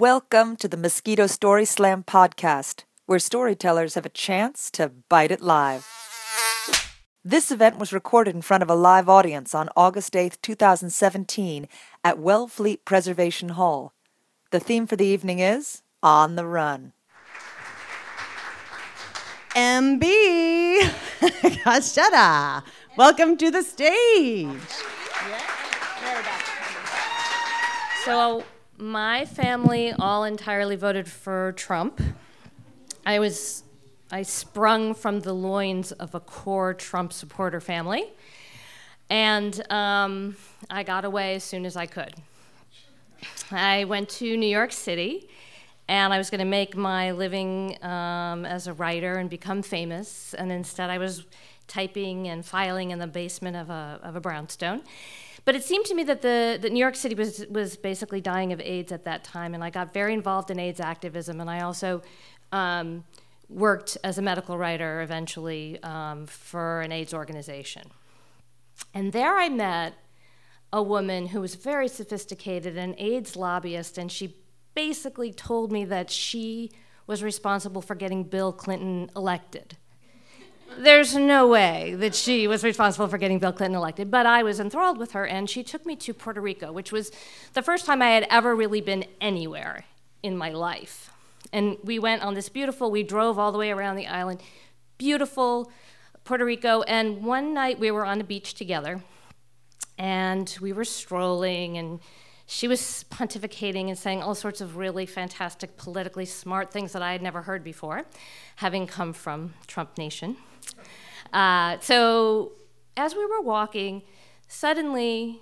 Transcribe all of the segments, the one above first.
Welcome to the Mosquito Story Slam podcast, where storytellers have a chance to bite it live. This event was recorded in front of a live audience on August 8th, 2017, at Wellfleet Preservation Hall. The theme for the evening is On the Run. MB Kashada, welcome to the stage. So my family all entirely voted for Trump. I was I sprung from the loins of a core Trump supporter family, and um, I got away as soon as I could. I went to New York City, and I was going to make my living um, as a writer and become famous, and instead I was typing and filing in the basement of a, of a brownstone. But it seemed to me that, the, that New York City was, was basically dying of AIDS at that time, and I got very involved in AIDS activism, and I also um, worked as a medical writer eventually um, for an AIDS organization. And there I met a woman who was very sophisticated, an AIDS lobbyist, and she basically told me that she was responsible for getting Bill Clinton elected. There's no way that she was responsible for getting Bill Clinton elected, but I was enthralled with her, and she took me to Puerto Rico, which was the first time I had ever really been anywhere in my life. And we went on this beautiful, we drove all the way around the island, beautiful Puerto Rico, and one night we were on a beach together, and we were strolling, and she was pontificating and saying all sorts of really fantastic, politically smart things that I had never heard before, having come from Trump Nation. Uh, so as we were walking, suddenly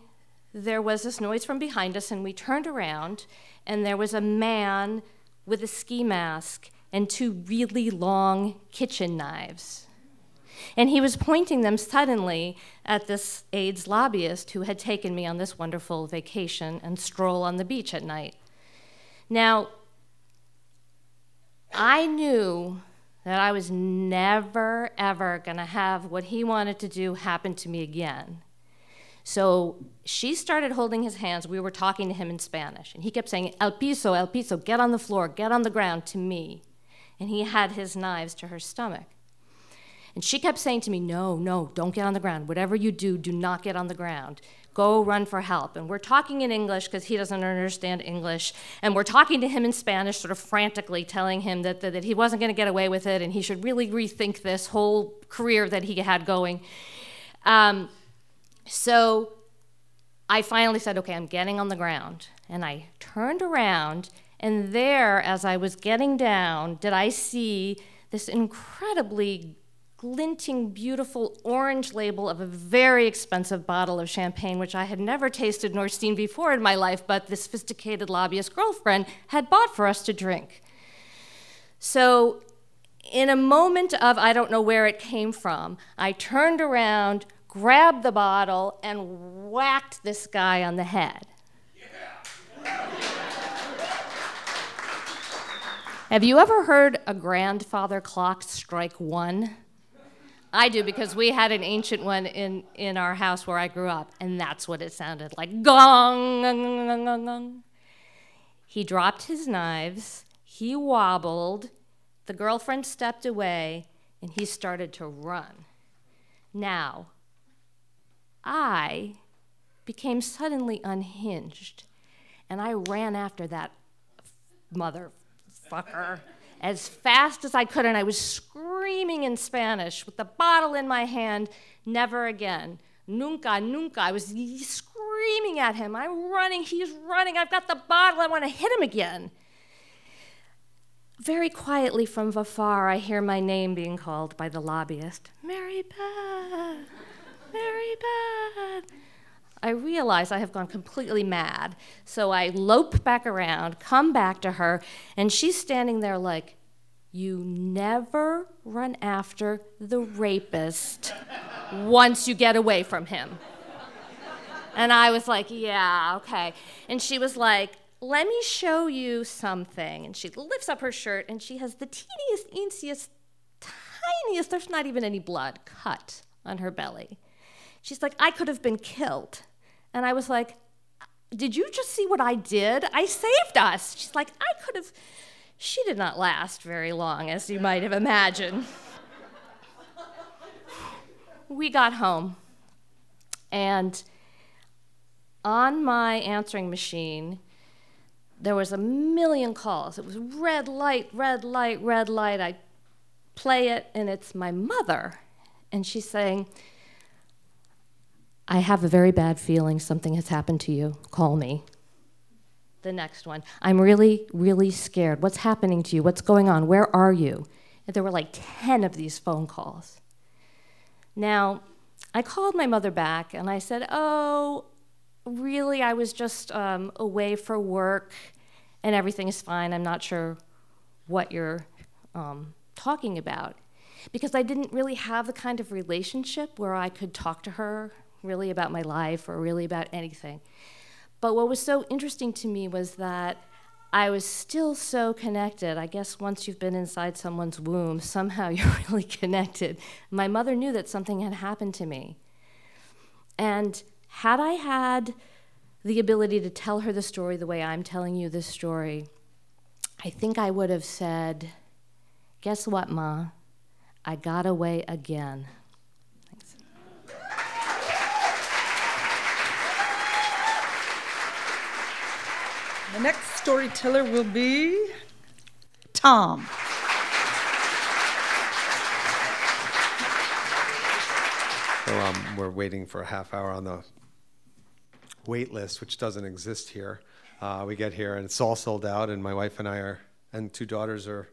there was this noise from behind us, and we turned around, and there was a man with a ski mask and two really long kitchen knives. And he was pointing them suddenly at this AIDS lobbyist who had taken me on this wonderful vacation and stroll on the beach at night. Now, I knew that I was never, ever going to have what he wanted to do happen to me again. So she started holding his hands. We were talking to him in Spanish, and he kept saying, El piso, el piso, get on the floor, get on the ground to me. And he had his knives to her stomach. And she kept saying to me, No, no, don't get on the ground. Whatever you do, do not get on the ground. Go run for help. And we're talking in English because he doesn't understand English. And we're talking to him in Spanish, sort of frantically, telling him that, that, that he wasn't going to get away with it and he should really rethink this whole career that he had going. Um, so I finally said, Okay, I'm getting on the ground. And I turned around, and there, as I was getting down, did I see this incredibly glinting, beautiful orange label of a very expensive bottle of champagne, which I had never tasted nor seen before in my life, but the sophisticated lobbyist girlfriend had bought for us to drink. So, in a moment of I don't know where it came from, I turned around, grabbed the bottle, and whacked this guy on the head. Have you ever heard a grandfather clock strike one? I do because we had an ancient one in, in our house where I grew up, and that's what it sounded like gong, gong, gong, gong, gong. He dropped his knives, he wobbled, the girlfriend stepped away, and he started to run. Now, I became suddenly unhinged, and I ran after that motherfucker as fast as I could, and I was screaming in Spanish with the bottle in my hand, never again. Nunca, nunca. I was screaming at him. I'm running, he's running, I've got the bottle, I want to hit him again. Very quietly from afar, I hear my name being called by the lobbyist Mary Beth, Mary Beth. I realize I have gone completely mad. So I lope back around, come back to her, and she's standing there like, You never run after the rapist once you get away from him. And I was like, Yeah, okay. And she was like, Let me show you something. And she lifts up her shirt, and she has the teeniest, easiest, tiniest, there's not even any blood, cut on her belly. She's like, I could have been killed. And I was like, Did you just see what I did? I saved us. She's like, I could have. She did not last very long, as you might have imagined. we got home, and on my answering machine, there was a million calls. It was red light, red light, red light. I play it, and it's my mother. And she's saying, I have a very bad feeling something has happened to you. Call me. The next one, I'm really, really scared. What's happening to you? What's going on? Where are you? And there were like 10 of these phone calls. Now, I called my mother back and I said, Oh, really, I was just um, away for work and everything is fine. I'm not sure what you're um, talking about. Because I didn't really have the kind of relationship where I could talk to her really about my life or really about anything. But what was so interesting to me was that I was still so connected. I guess once you've been inside someone's womb, somehow you're really connected. My mother knew that something had happened to me. And had I had the ability to tell her the story the way I'm telling you this story, I think I would have said, Guess what, Ma? I got away again. The next storyteller will be Tom. So um, we're waiting for a half hour on the wait list, which doesn't exist here. Uh, we get here and it's all sold out, and my wife and I are, and two daughters are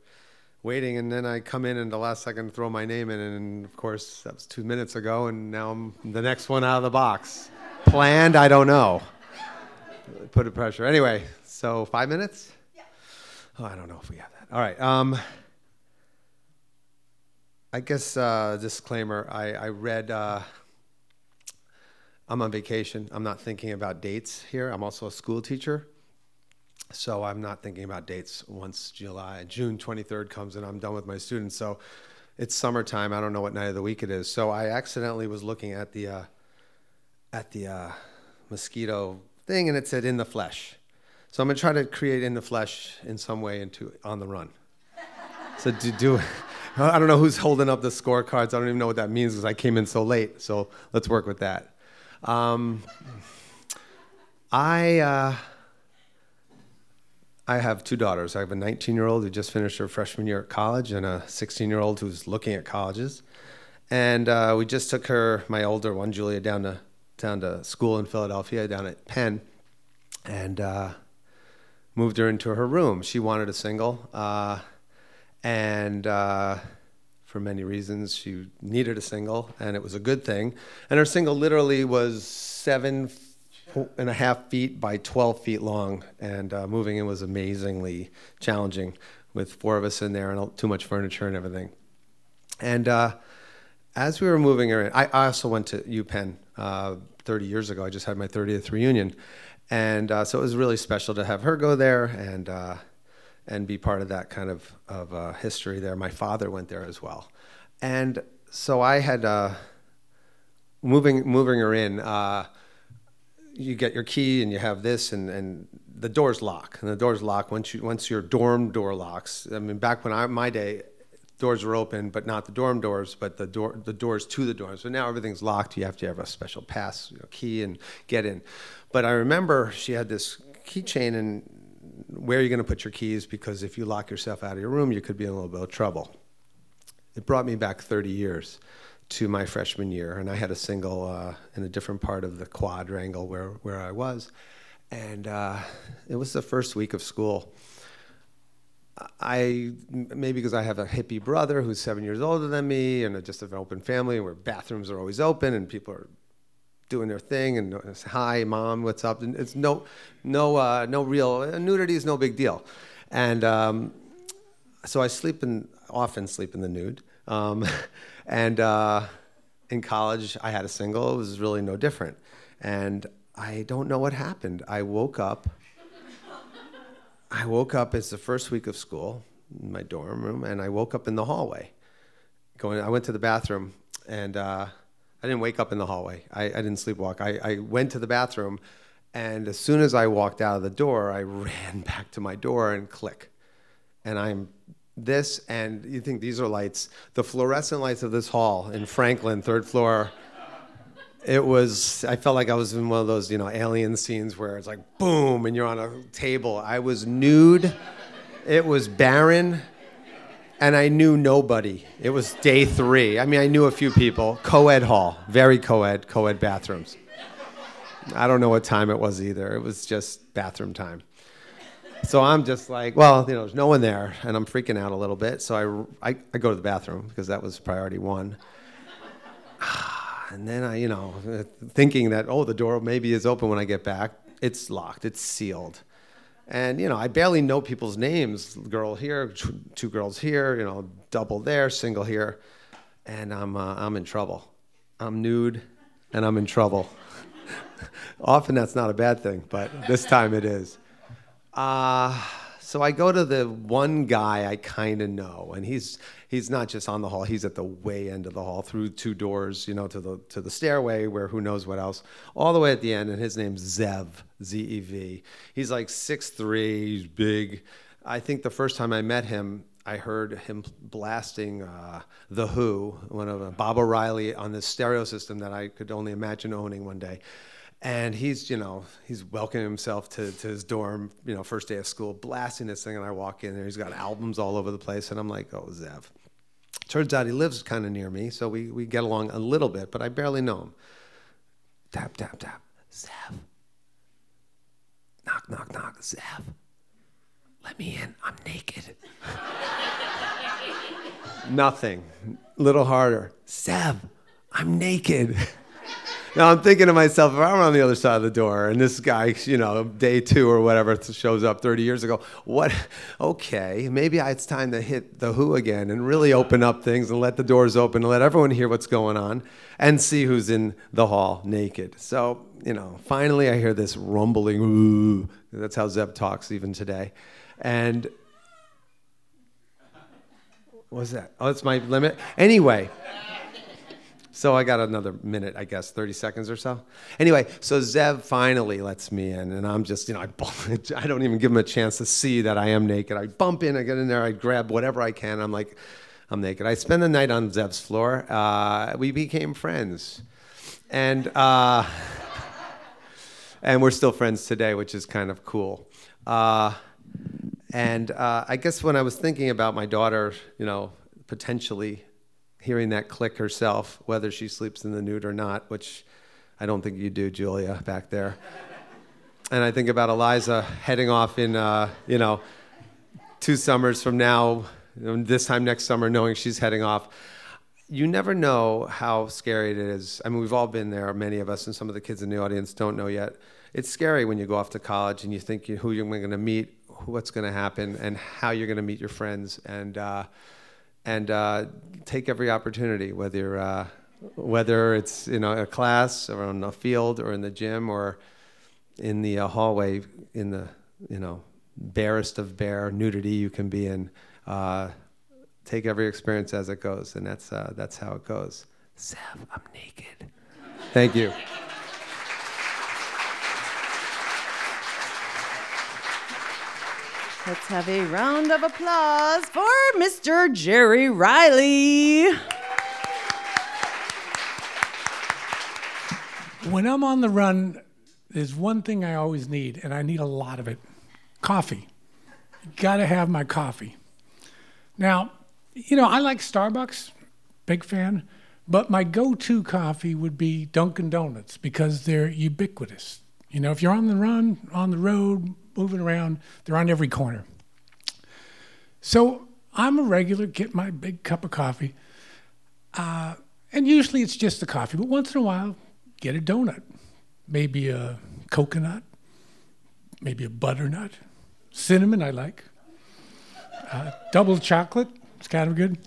waiting. And then I come in and the last second throw my name in, and of course that was two minutes ago, and now I'm the next one out of the box. Planned? I don't know. Put a pressure. Anyway, so five minutes? Yeah. Oh, I don't know if we have that. All right. Um, I guess uh, disclaimer. I, I read. Uh, I'm on vacation. I'm not thinking about dates here. I'm also a school teacher, so I'm not thinking about dates once July, June 23rd comes and I'm done with my students. So it's summertime. I don't know what night of the week it is. So I accidentally was looking at the uh, at the uh, mosquito thing, and it said "in the flesh." So I'm gonna try to create "in the flesh" in some way into "on the run." so to do. I don't know who's holding up the scorecards. I don't even know what that means because I came in so late. So let's work with that. Um, I uh, I have two daughters. I have a 19 year old who just finished her freshman year at college, and a 16 year old who's looking at colleges. And uh, we just took her, my older one, Julia, down to down to school in Philadelphia, down at Penn, and uh, moved her into her room. She wanted a single. Uh, and uh, for many reasons, she needed a single, and it was a good thing. And her single literally was seven and a half feet by 12 feet long, and uh, moving in was amazingly challenging with four of us in there and too much furniture and everything. And uh, as we were moving her in, I, I also went to UPenn uh, 30 years ago. I just had my 30th reunion. And uh, so it was really special to have her go there and uh, and be part of that kind of, of uh, history there. My father went there as well. And so I had, uh, moving, moving her in, uh, you get your key and you have this and, and the doors lock and the doors lock once you once your dorm door locks i mean back when i my day doors were open but not the dorm doors but the door the doors to the dorms so now everything's locked you have to have a special pass you know, key and get in but i remember she had this keychain and where are you going to put your keys because if you lock yourself out of your room, you could be in a little bit of trouble. It brought me back 30 years to my freshman year, and I had a single uh, in a different part of the quadrangle where, where I was. And uh, it was the first week of school. I maybe because I have a hippie brother who's seven years older than me, and just an open family where bathrooms are always open and people are doing their thing and it's, hi mom what's up? And it's no no uh, no real nudity is no big deal. And um, so i sleep in often sleep in the nude um, and uh, in college i had a single it was really no different. And i don't know what happened. I woke up i woke up it's the first week of school in my dorm room and i woke up in the hallway going i went to the bathroom and uh, I didn't wake up in the hallway. I, I didn't sleepwalk. I, I went to the bathroom And as soon as I walked out of the door, I ran back to my door and click. And I'm this, and you think these are lights, the fluorescent lights of this hall in Franklin, third floor. It was, I felt like I was in one of those, you know, alien scenes where it's like boom, and you're on a table. I was nude, it was barren, and I knew nobody. It was day three. I mean, I knew a few people. Co ed hall, very co ed, co ed bathrooms. I don't know what time it was either. It was just bathroom time. So I'm just like, well, you know, there's no one there, and I'm freaking out a little bit. So I, I, I go to the bathroom because that was priority one. Ah. And then I, you know, thinking that, oh, the door maybe is open when I get back. It's locked, it's sealed. And, you know, I barely know people's names. Girl here, two girls here, you know, double there, single here. And I'm, uh, I'm in trouble. I'm nude and I'm in trouble. Often that's not a bad thing, but this time it is. Uh, so I go to the one guy I kind of know, and he's he's not just on the hall; he's at the way end of the hall, through two doors, you know, to the to the stairway where who knows what else, all the way at the end. And his name's Zev, Z E V. He's like six three, he's big. I think the first time I met him, I heard him blasting uh, The Who, one of uh, Baba O'Riley on this stereo system that I could only imagine owning one day and he's you know he's welcoming himself to, to his dorm you know first day of school blasting this thing. And i walk in there he's got albums all over the place. And i'm like oh zev. Turns out he lives kind of near me so we, we get along a little bit but i barely know him. Tap tap tap. Zev. Knock knock knock. Zev. Let me in. I'm naked. Nothing. Little harder. Zev i'm naked now I'm thinking to myself, if I'm on the other side of the door and this guy, you know, day two or whatever shows up 30 years ago, what? Okay, maybe it's time to hit the who again and really open up things and let the doors open and let everyone hear what's going on and see who's in the hall naked. So, you know, finally I hear this rumbling, ooh. That's how Zev talks even today. And what's that? Oh, it's my limit. Anyway. So I got another minute, I guess, 30 seconds or so. Anyway, so Zev finally lets me in, and I'm just, you know, I, bump, I don't even give him a chance to see that I am naked. I bump in, I get in there, I grab whatever I can. I'm like, I'm naked. I spend the night on Zev's floor. Uh, we became friends, and uh, and we're still friends today, which is kind of cool. Uh, and uh, I guess when I was thinking about my daughter, you know, potentially hearing that click herself, whether she sleeps in the nude or not, which I don't think you do, Julia, back there. and I think about Eliza heading off in, uh, you know, two summers from now, this time next summer, knowing she's heading off. You never know how scary it is. I mean, we've all been there, many of us, and some of the kids in the audience don't know yet. It's scary when you go off to college and you think who you're going to meet, what's going to happen, and how you're going to meet your friends. And uh, and uh, take every opportunity, whether uh, whether it's know a class or on a field or in the gym or in the uh, hallway in the you know barest of bare nudity you can be in. Uh, take every experience as it goes, and that's uh, that's how it goes. Zev, I'm naked. Thank you. Let's have a round of applause for Mr. Jerry Riley. When I'm on the run, there's one thing I always need, and I need a lot of it coffee. Gotta have my coffee. Now, you know, I like Starbucks, big fan, but my go to coffee would be Dunkin' Donuts because they're ubiquitous. You know, if you're on the run, on the road, moving around. They're on every corner. So I'm a regular, get my big cup of coffee. Uh, and usually it's just the coffee, but once in a while, get a donut. Maybe a coconut, maybe a butternut. Cinnamon, I like. Uh, double chocolate, it's kind of good.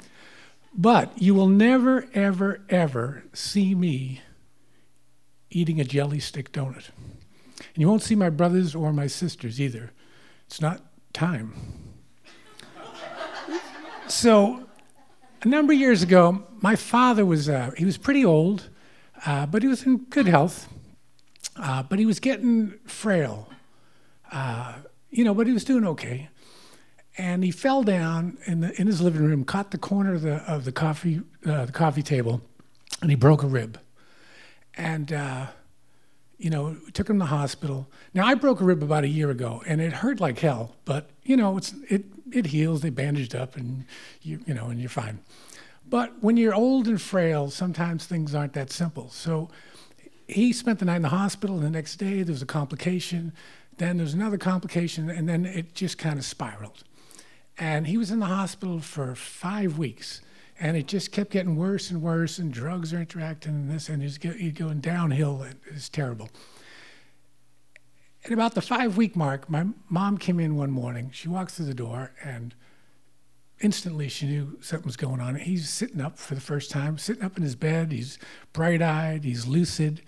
But you will never, ever, ever see me eating a jelly stick donut. And you won't see my brothers or my sisters either. It's not time. so, a number of years ago, my father was, uh, he was pretty old, uh, but he was in good health. uh, but he was getting frail. Uh, you know, but he was doing okay. And he fell down in the in his living room, caught the corner of the of the coffee uh, the coffee table, and he broke a rib. And uh, you know, took him to the hospital. Now I broke a rib about a year ago, and it hurt like hell. But you know, it's it it heals. They bandaged up, and you you know, and you're fine. But when you're old and frail, sometimes things aren't that simple. So he spent the night in the hospital. And the next day, there was a complication. Then there was another complication, and then it just kind of spiraled. And he was in the hospital for five weeks, and it just kept getting worse and worse. And drugs are interacting, and this, and he's, going downhill. It's terrible. At about the five week mark, my mom came in one morning. She walks through the door, and instantly she knew something was going on. He's sitting up for the first time, sitting up in his bed. He's bright eyed, he's lucid.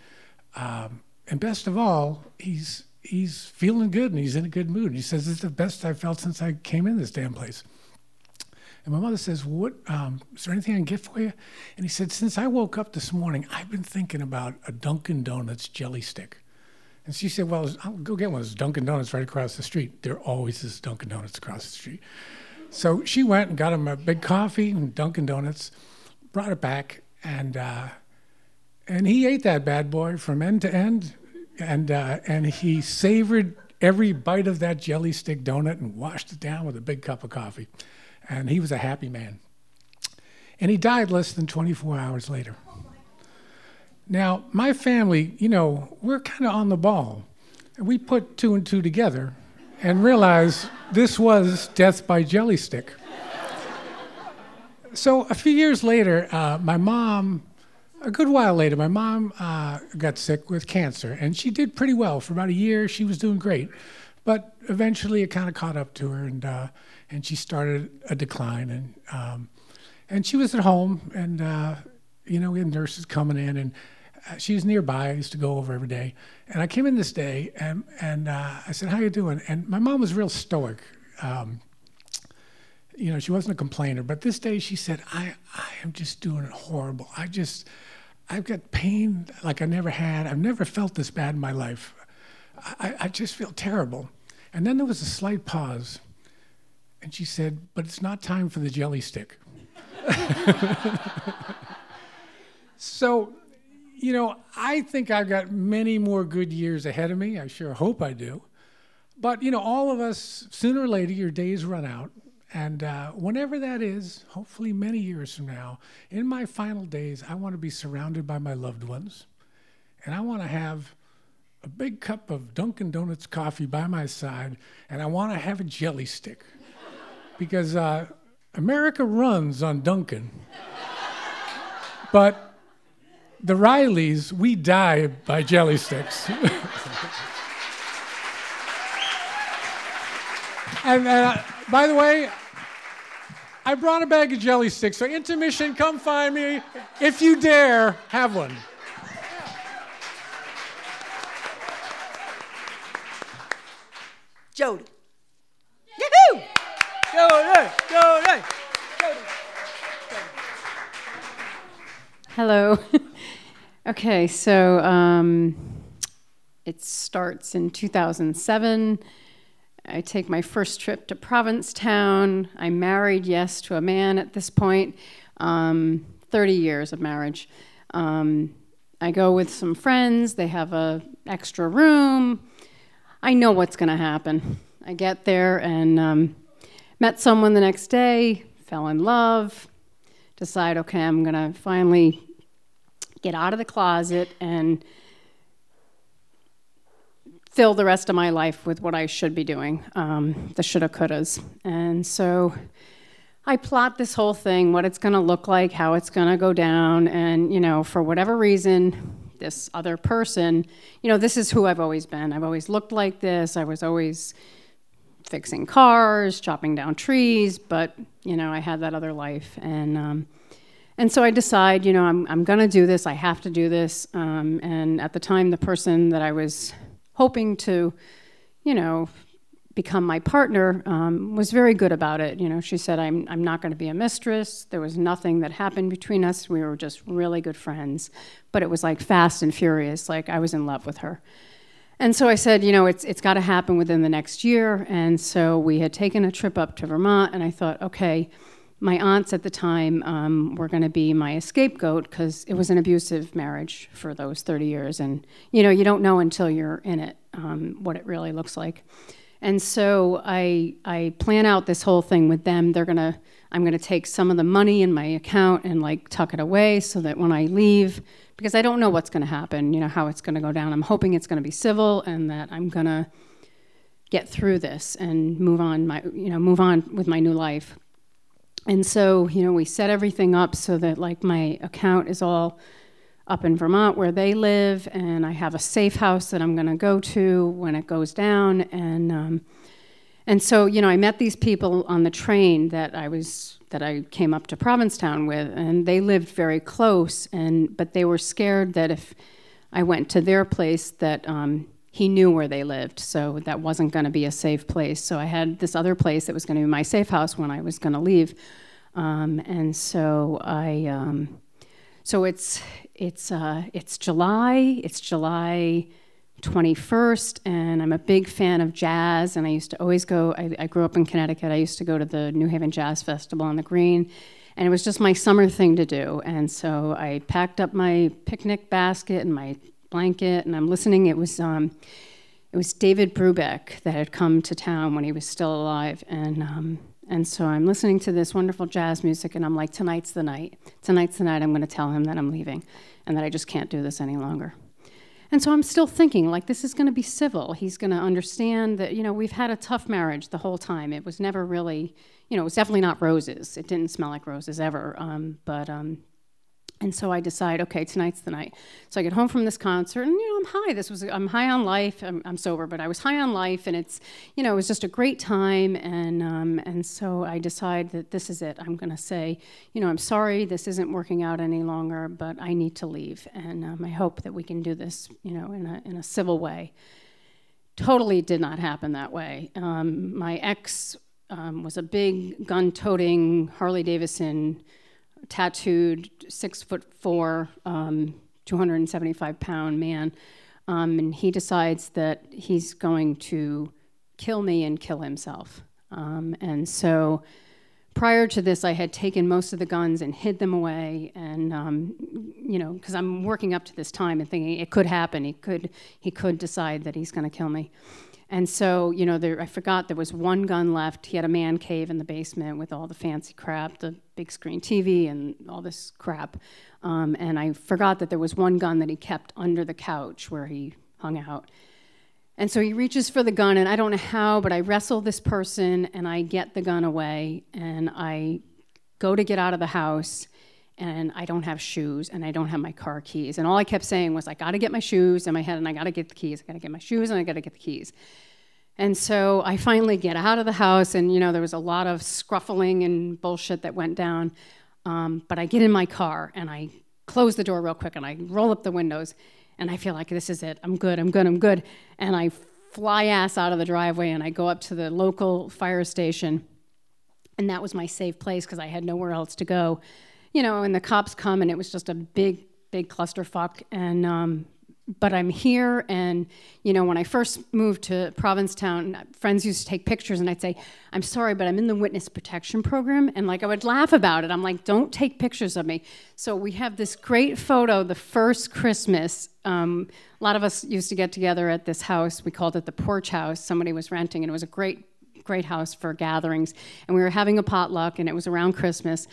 Um, and best of all, he's he's feeling good and he's in a good mood. And He says, It's the best I've felt since I came in this damn place. And my mother says, What um, is there anything I can get for you? And he said, Since I woke up this morning, I've been thinking about a Dunkin' Donuts jelly stick. And she said, Well, I'll go get one. There's Dunkin' Donuts right across the street. There always is Dunkin' Donuts across the street. So she went and got him a big coffee and Dunkin' Donuts, brought it back, and uh, and he ate that bad boy from end to end and uh, and he savored every bite of that jelly stick donut and washed it down with a big cup of coffee, and he was a happy man. And he died less than 24 hours later. Now, my family, you know, we're kind of on the ball. And we put two and two together and realized this was death by jelly stick. so a few years later, uh, my mom a good while later, my mom uh, got sick with cancer, and she did pretty well for about a year. She was doing great, but eventually it kind of caught up to her, and uh, and she started a decline, and um, and she was at home, and uh, you know we had nurses coming in, and uh, she was nearby. I used to go over every day, and I came in this day, and and uh, I said, "How you doing?" And my mom was real stoic. Um, you know, she wasn't a complainer, but this day she said, I, I am just doing it horrible. I just, I've got pain like I never had. I've never felt this bad in my life. I, I just feel terrible. And then there was a slight pause. And she said, But it's not time for the jelly stick. so, you know, I think I've got many more good years ahead of me. I sure hope I do. But, you know, all of us, sooner or later, your days run out. And uh, whenever that is, hopefully many years from now, in my final days, I want to be surrounded by my loved ones. And I want to have a big cup of Dunkin' Donuts coffee by my side, and I want to have a jelly stick. Because uh, America runs on Dunkin'. but the Rileys, we die by jelly sticks. and uh, by the way, I brought a bag of jelly sticks. So, intermission, come find me. If you dare, have one. Jody. Yahoo! Hello. okay, so um, it starts in 2007. I take my first trip to Provincetown. I'm married, yes, to a man at this point. Um, 30 years of marriage. Um, I go with some friends. They have a extra room. I know what's going to happen. I get there and um, met someone the next day. Fell in love. Decide, okay, I'm going to finally get out of the closet and fill the rest of my life with what I should be doing, um, the shoulda, couldas. And so I plot this whole thing, what it's going to look like, how it's going to go down, and, you know, for whatever reason, this other person, you know, this is who I've always been. I've always looked like this. I was always fixing cars, chopping down trees, but, you know, I had that other life. And, um, and so I decide, you know, I'm, I'm to do this. I have to do this. Um, and at the time, the person that I was hoping to, you know, become my partner um, was very good about it. You know, she said, I'm, I'm not to be a mistress. There was nothing that happened between us. We were just really good friends. But it was like fast and furious, like I was in love with her. And so I said, you know, it's, it's got to happen within the next year. And so we had taken a trip up to Vermont, and I thought, okay, my aunts at the time um, were going to be my scapegoat because it was an abusive marriage for those 30 years. And, you know, you don't know until you're in it um, what it really looks like. And so I, I plan out this whole thing with them. They're going to, I'm going to take some of the money in my account and like tuck it away so that when I leave, because I don't know what's going to happen, you know, how it's going to go down. I'm hoping it's going to be civil and that I'm going to get through this and move on my, you know, move on with my new life. And so, you know, we set everything up so that like my account is all up in Vermont where they live, and I have a safe house that I'm going to go to when it goes down. And um, and so, you know, I met these people on the train that I was that I came up to Provincetown with, and they lived very close. And but they were scared that if I went to their place, that um, he knew where they lived, so that wasn't going to be a safe place. So I had this other place that was going to be my safe house when I was going to leave. Um, and so I, um, so it's it's uh, it's July. It's July 21st, and I'm a big fan of jazz. And I used to always go. I, I grew up in Connecticut. I used to go to the New Haven Jazz Festival on the Green, and it was just my summer thing to do. And so I packed up my picnic basket and my blanket, and I'm listening. It was um, it was David Brubeck that had come to town when he was still alive, and um, and so I'm listening to this wonderful jazz music, and I'm like, tonight's the night. Tonight's the night I'm going to tell him that I'm leaving, and that I just can't do this any longer. And so I'm still thinking, like, this is going to be civil. He's going to understand that, you know, we've had a tough marriage the whole time. It was never really, you know, it was definitely not roses. It didn't smell like roses ever. Um, but um, and so I decide, okay, tonight's the night. So I get home from this concert, and you know, I'm high. This was I'm high on life. I'm, I'm sober, but I was high on life, and it's you know, it was just a great time. And um, and so I decide that this is it. I'm going to say, you know, I'm sorry, this isn't working out any longer, but I need to leave, and um, I hope that we can do this, you know, in a in a civil way. Totally did not happen that way. Um, my ex um, was a big gun-toting Harley Davidson tattooed, six foot four, um, 275 pound man. Um, and he decides that he's going to kill me and kill himself. Um, and so prior to this, I had taken most of the guns and hid them away. And, um, you know, because I'm working up to this time and thinking it could happen. He could, he could decide that he's going to kill me. And so, you know, there, I forgot there was one gun left. He had a man cave in the basement with all the fancy crap, the big screen TV and all this crap. Um, and I forgot that there was one gun that he kept under the couch where he hung out. And so he reaches for the gun, and I don't know how, but I wrestle this person and I get the gun away, and I go to get out of the house, and I don't have shoes, and I don't have my car keys. And all I kept saying was, I gotta get my shoes in my head, and I gotta get the keys. I gotta get my shoes, and I gotta get the keys. And so I finally get out of the house, and you know, there was a lot of scruffling and bullshit that went down. Um, but I get in my car and I close the door real quick and I roll up the windows, and I feel like this is it. I'm good, I'm good, I'm good. And I fly ass out of the driveway and I go up to the local fire station. And that was my safe place because I had nowhere else to go. You know, and the cops come and it was just a big, big clusterfuck. And um, but I'm here. And, you know, when I first moved to Provincetown, friends used to take pictures and I'd say, I'm sorry, but I'm in the witness protection program. And like I would laugh about it. I'm like, don't take pictures of me. So we have this great photo the first Christmas. Um, a lot of us used to get together at this house. We called it the porch house. Somebody was renting, and it was a great, great house for gatherings. And we were having a potluck, and it was around Christmas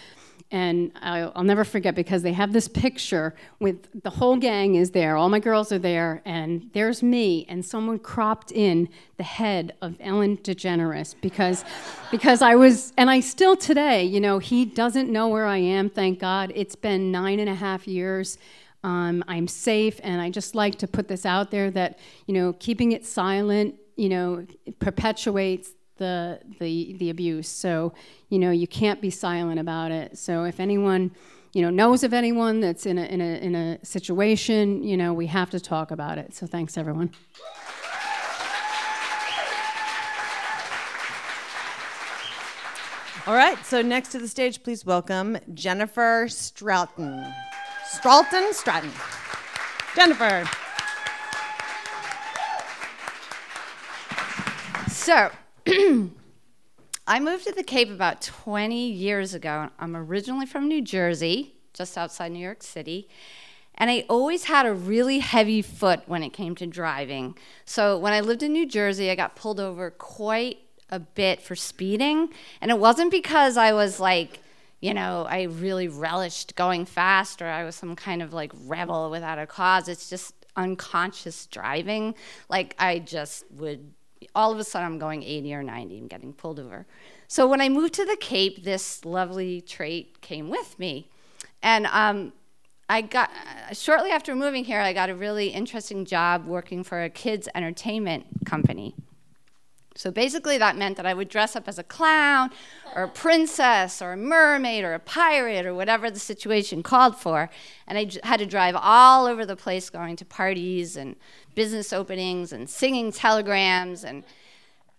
and I'll, I'll, never forget because they have this picture with the whole gang is there, all my girls are there, and there's me, and someone cropped in the head of Ellen DeGeneres because, because I was, and I still today, you know, he doesn't know where I am, thank God. It's been nine and a half years. Um, I'm safe, and I just like to put this out there that, you know, keeping it silent, you know, perpetuates the the the abuse. So you know you can't be silent about it. So if anyone you know knows of anyone that's in a in a in a situation, you know we have to talk about it. So thanks everyone. All right, so next to the stage, please welcome Jennifer Stroughton. Stroughton? Stratton. Jennifer. So, I moved to the Cape about 20 years ago. I'm originally from New Jersey, just outside New York City. And I always had a really heavy foot when it came to driving. So when I lived in New Jersey, I got pulled over quite a bit for speeding. And it wasn't because I was like, you know, I really relished going fast or I was some kind of like rebel without a cause. It's just unconscious driving. Like I just would, all of a sudden, I'm going 80 or 90 and getting pulled over. So when I moved to the Cape, this lovely trait came with me. And um, I got shortly after moving here, I got a really interesting job working for a kids entertainment company. So basically, that meant that I would dress up as a clown, or a princess, or a mermaid, or a pirate, or whatever the situation called for. And I had to drive all over the place, going to parties and business openings and singing telegrams. And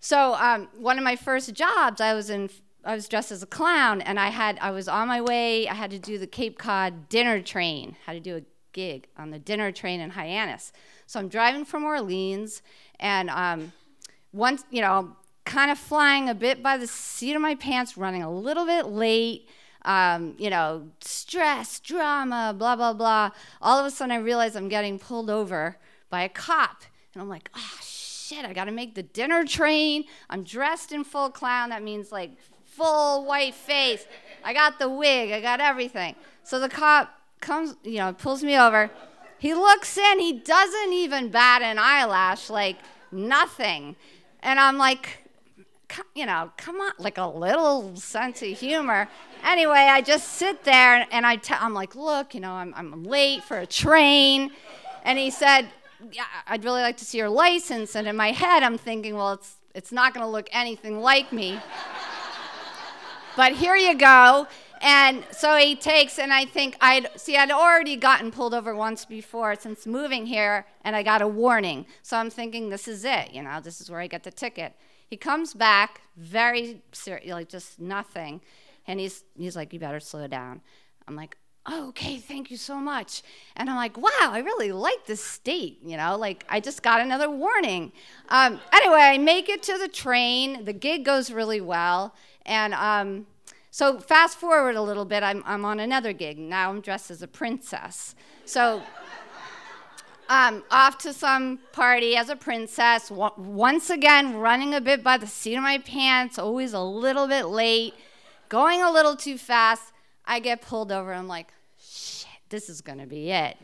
so, um, one of my first jobs, I was in I was dressed as a clown, and I had I was on my way. I had to do the Cape Cod dinner train. Had to do a gig on the dinner train in Hyannis. So I'm driving from Orleans, and um, once you know, kind of flying a bit by the seat of my pants, running a little bit late. Um, you know, stress, drama, blah blah blah. All of a sudden, I realize I'm getting pulled over by a cop, and I'm like, oh shit! I got to make the dinner train. I'm dressed in full clown. That means like full white face. I got the wig, I got everything. So the cop comes, you know, pulls me over. He looks in, he doesn't even bat an eyelash, like nothing. And I'm like, you know, come on, like a little sense of humor. Anyway, I just sit there and I t- I'm like, look, you know, I'm, I'm late for a train. And he said, yeah, I'd really like to see your license. And in my head, I'm thinking, well, it's, it's not going to look anything like me. But here you go. And so he takes, and I think I'd see, I'd already gotten pulled over once before since moving here, and I got a warning. So I'm thinking, this is it, you know, this is where I get the ticket. He comes back, very serious, like just nothing, and he's he's like, you better slow down. I'm like, okay, thank you so much. And I'm like, wow, I really like this state, you know, like I just got another warning. Um, anyway, I make it to the train. The gig goes really well. And um, so fast forward a little bit, I'm, I'm on another gig. Now I'm dressed as a princess. So um, off to some party as a princess, once again running a bit by the seat of my pants, always a little bit late, going a little too fast. I get pulled over. I'm like, shit, this is to be it.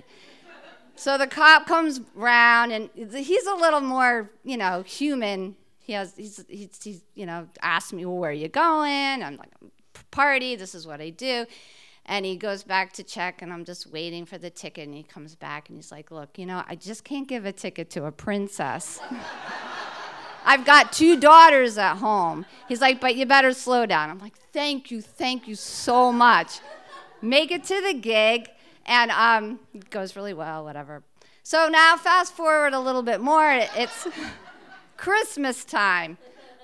So the cop comes round, and he's a little more, you know, human he has he's, he's, he's you know asked me well where are you going i'm like party this is what i do. And he goes back to check and i'm just waiting for the ticket and he comes back and he's like look you know i just can't give a ticket to a princess. I've got two daughters at home. He's like but you better slow down. I'm like thank you thank you so much. Make it to the gig and um, it goes really well whatever. So now fast forward a little bit more it's Christmas time.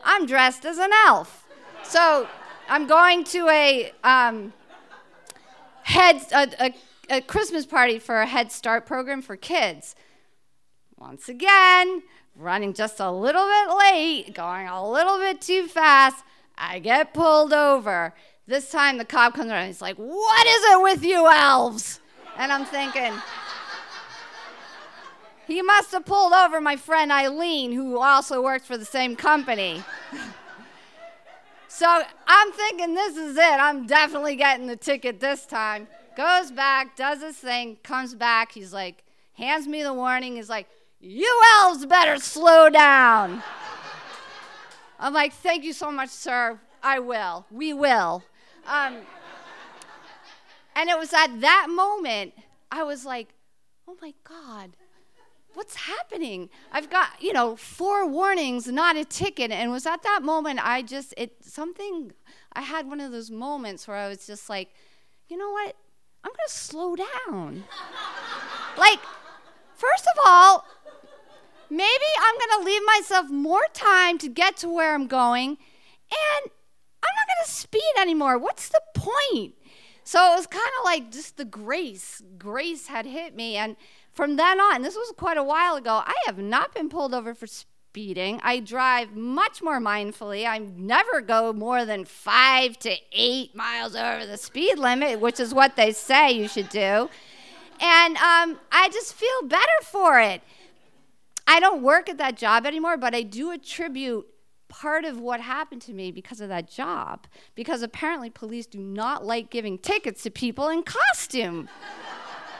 I'm dressed as an elf. So I'm going to a um, head a, a, a Christmas party for a Head Start program for kids. Once again, running just a little bit late, going a little bit too fast. I get pulled over. This time the cop comes around and he's like, What is it with you elves? And I'm thinking, he must have pulled over my friend Eileen, who also works for the same company. so I'm thinking, this is it. I'm definitely getting the ticket this time. Goes back, does his thing, comes back. He's like, hands me the warning. He's like, you elves better slow down. I'm like, thank you so much, sir. I will. We will. Um, and it was at that moment I was like, oh my God, what's happening? I've got, you know, four warnings, not a ticket. And was at that moment I just it something I had one of those moments where I was just like, you know what? I'm gonna slow down. like, first of all, maybe I'm gonna leave myself more time to get to where I'm going, and I'm not gonna speed anymore. What's the point? So it was kind of like just the grace. Grace had hit me. And from then on, this was quite a while ago, I have not been pulled over for speeding. I drive much more mindfully. I never go more than five to eight miles over the speed limit, which is what they say you should do. And um, I just feel better for it. I don't work at that job anymore, but I do attribute part of what happened to me because of that job. Because apparently, police do not like giving tickets to people in costume.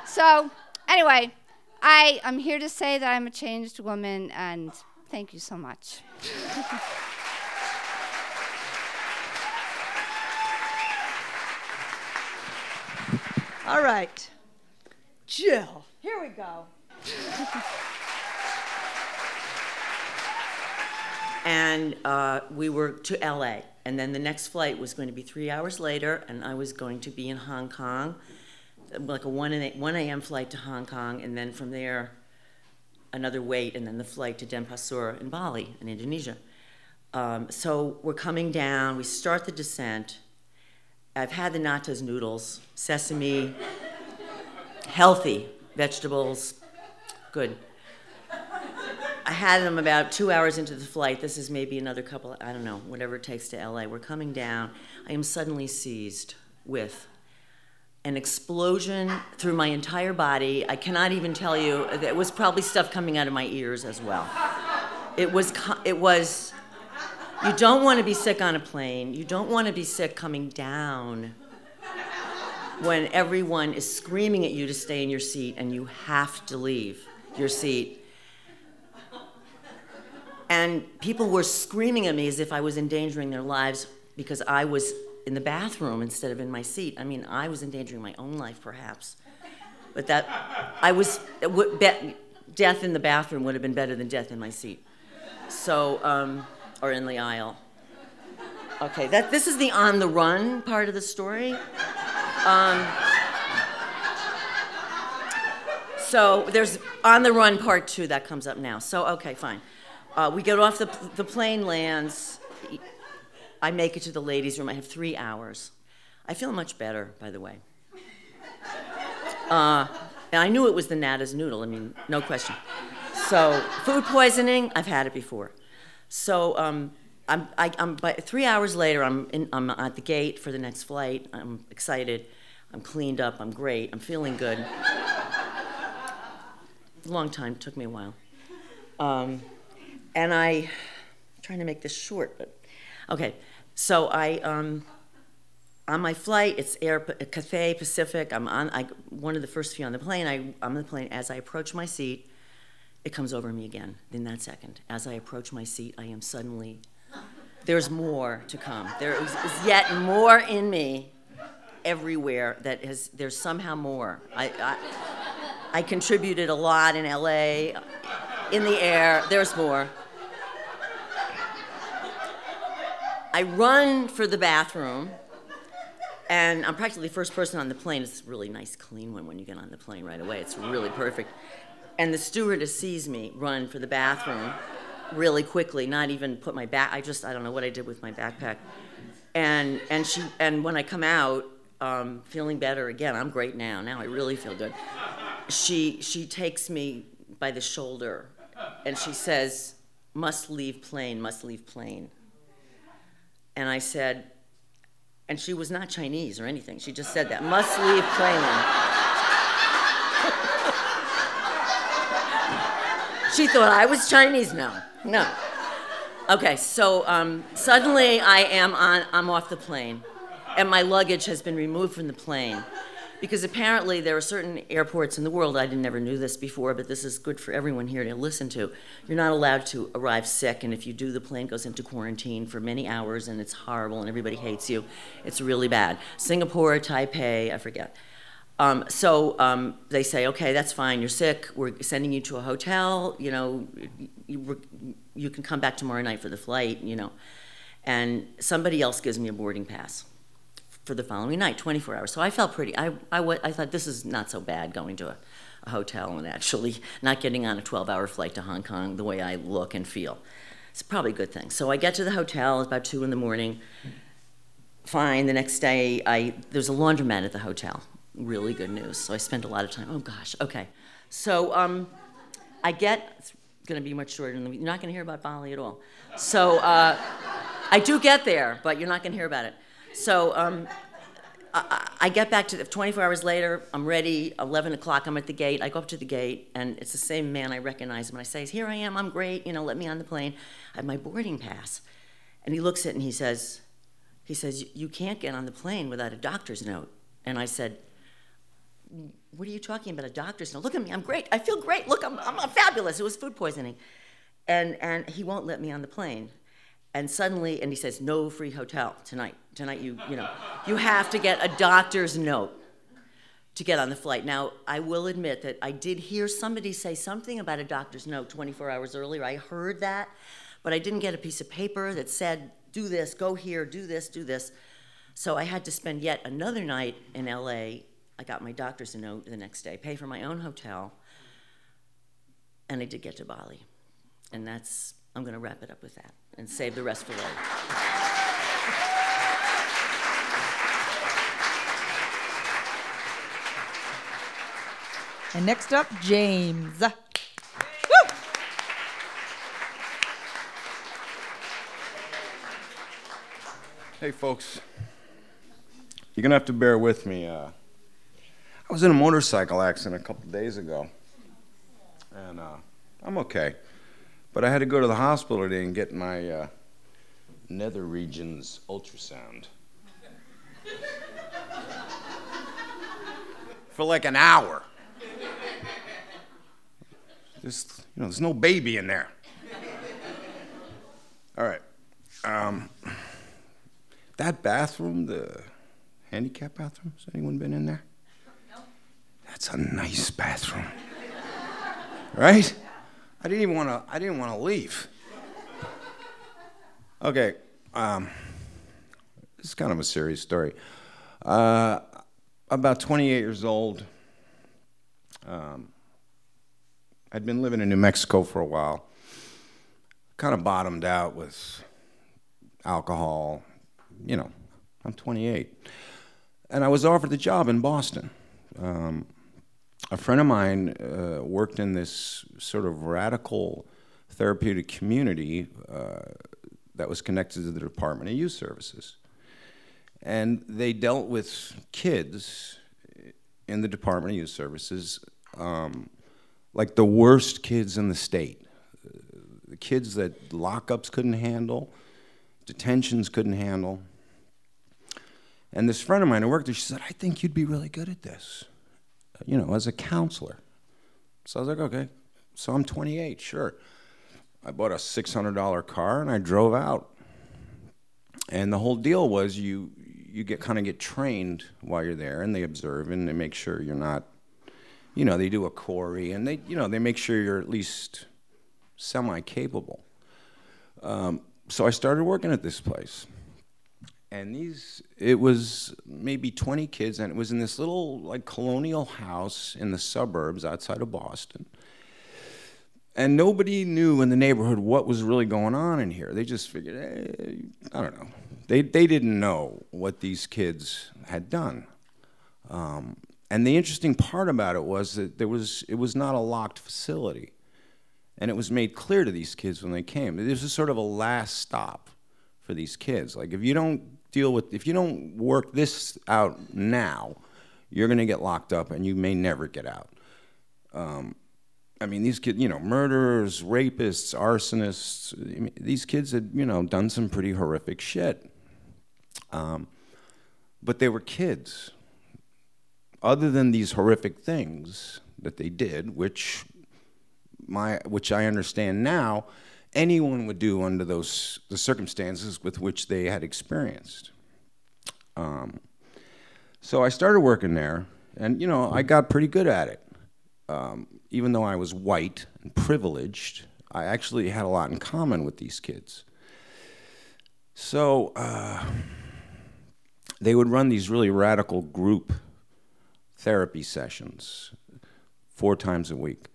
so, anyway, I am here to say that I'm a changed woman, and thank you so much. All right. Jill, here we go. and uh, we were to LA. And then the next flight was going to be three hours later, and I was going to be in Hong Kong, like a 1 a.m. flight to Hong Kong, and then from there, another wait, and then the flight to Denpasar in Bali, in Indonesia. Um, so we're coming down, we start the descent. I've had the Natas noodles, sesame, healthy vegetables, good. I had them about two hours into the flight. This is maybe another couple, I don't know, whatever it takes to LA. We're coming down. I am suddenly seized with an explosion through my entire body. I cannot even tell you, it was probably stuff coming out of my ears as well. It was, it was, you don't want to be sick on a plane. You don't want to be sick coming down when everyone is screaming at you to stay in your seat and you have to leave your seat and people were screaming at me as if I was endangering their lives because I was in the bathroom instead of in my seat. I mean, I was endangering my own life, perhaps. But that, I was, death in the bathroom would have been better than death in my seat. So, um, or in the aisle. Okay, that, this is the on the run part of the story. Um, so there's on the run part two that comes up now. So, okay, fine. Uh, we get off the, the plane lands. I make it to the ladies' room. I have three hours. I feel much better, by the way. Uh, and I knew it was the Nata's noodle. I mean, no question. So, food poisoning, I've had it before. So, um, I'm, I, am three hours later, I'm, in, I'm at the gate for the next flight. I'm excited. I'm cleaned up. I'm great. I'm feeling good. Long time. Took me a while. Um, and I, I'm trying to make this short, but okay. So I, um, on my flight, it's Air Cathay Pacific. I'm on I, one of the first few on the plane. I, I'm on the plane. As I approach my seat, it comes over me again in that second. As I approach my seat, I am suddenly, there's more to come. There is, is yet more in me everywhere that has, there's somehow more. I, I, I contributed a lot in LA, in the air, there's more. I run for the bathroom, and I'm practically the first person on the plane. It's a really nice, clean one when you get on the plane right away. It's really perfect. And the stewardess sees me run for the bathroom really quickly, not even put my back. I just I don't know what I did with my backpack. And and she and when I come out, um, feeling better again. I'm great now. Now I really feel good. She she takes me by the shoulder, and she says, "Must leave plane. Must leave plane." And I said, and she was not Chinese or anything. She just said that. Must leave plainly. she thought I was Chinese. No, no. Okay, so um, suddenly I am on, I'm off the plane, and my luggage has been removed from the plane because apparently there are certain airports in the world i didn't never knew this before but this is good for everyone here to listen to. You're not allowed to arrive sick and if you do the plane goes into quarantine for many hours and it's horrible and everybody hates you. It's really bad. Singapore taipei i forget. Um, so um, they say okay that's fine you're sick we're sending you to a hotel you know you, you can come back tomorrow night for the flight you know. And somebody else gives me a boarding pass for the following night, 24 hours. So I felt pretty, I, I, I thought this is not so bad going to a, a hotel and actually not getting on a 12 hour flight to Hong Kong the way I look and feel. It's probably a good thing. So I get to the hotel, about 2 in the morning, fine. The next day, I there's a laundromat at the hotel. Really good news. So I spent a lot of time. Oh gosh. Okay. So um, I get. It's going to be much shorter. Than the, you're not going to hear about Bali at all. So uh, I do get there, but you're not going to hear about it. So um, I, I get back to the, 24 hours later. I'm ready. 11 o'clock. I'm at the gate. I go up to the gate, and it's the same man. I recognize him. And I say, "Here I am. I'm great. You know, let me on the plane. I have my boarding pass." And he looks at it and he says, "He says you can't get on the plane without a doctor's note." And I said, "What are you talking about? A doctor's note? Look at me. I'm great. I feel great. Look, I'm, I'm, fabulous. It was food poisoning." And and he won't let me on the plane and suddenly and he says no free hotel tonight. Tonight you you know you have to get a doctor's note to get on the flight. Now i will admit that i did hear somebody say something about a doctor's note 24 hours earlier. I heard that but i didn't get a piece of paper that said do this go here do this do this. So i had to spend yet another night in la i got my doctor's note the next day pay for my own hotel and i did get to bali. And that's i'm going to wrap it up with that and save the rest for later. And next up, James. Hey, folks. You're going to have to bear with me. Uh, I was in a motorcycle accident a couple days ago, and uh, I'm okay. But I had to go to the hospital today and get my uh, nether regions ultrasound. For like an hour. Just, you know, there's no baby in there. All right. Um, that bathroom, the handicap bathroom, has anyone been in there? No. That's a nice bathroom. right? I didn't even want to. I didn't want to leave. Okay, um, this is kind of a serious story. Uh, about 28 years old. Um, I'd been living in New Mexico for a while. Kind of bottomed out with alcohol. You know, I'm 28, and I was offered the job in Boston. Um, a friend of mine uh, worked in this sort of radical therapeutic community uh, that was connected to the Department of Youth Services. And they dealt with kids in the Department of Youth Services, um, like the worst kids in the state. The kids that lockups couldn't handle, detentions couldn't handle. And this friend of mine who worked there, she said, I think you'd be really good at this you know, as a counselor. So I was like, okay. So I'm 28, sure. I bought a $600 car and I drove out. And the whole deal was you you get kind of get trained while you're there and they observe and they make sure you're not you know, they do a CORI and they you know, they make sure you're at least semi capable. Um, so I started working at this place and these it was maybe 20 kids and it was in this little like colonial house in the suburbs outside of boston. And nobody knew in the neighborhood what was really going on in here. They just figured hey, i don't know. They, they didn't know what these kids had done. Um, and the interesting part about it was that there was it was not a locked facility. And it was made clear to these kids when they came. This was sort of a last stop for these kids. Like if you don't deal with if you don't work this out now, you're going to get locked up and you may never get out. Um, I mean, these kids, you know, murderers, rapists, arsonists, I mean, these kids had, you know, done some pretty horrific shit. Um, but they were kids. Other than these horrific things that they did, which my which I understand now, anyone would do under those the circumstances with which they had experienced. Um, so I started working there, and you know I got pretty good at it. Um, even though I was white and privileged, I actually had a lot in common with these kids. So uh, they would run these really radical group therapy sessions four times a week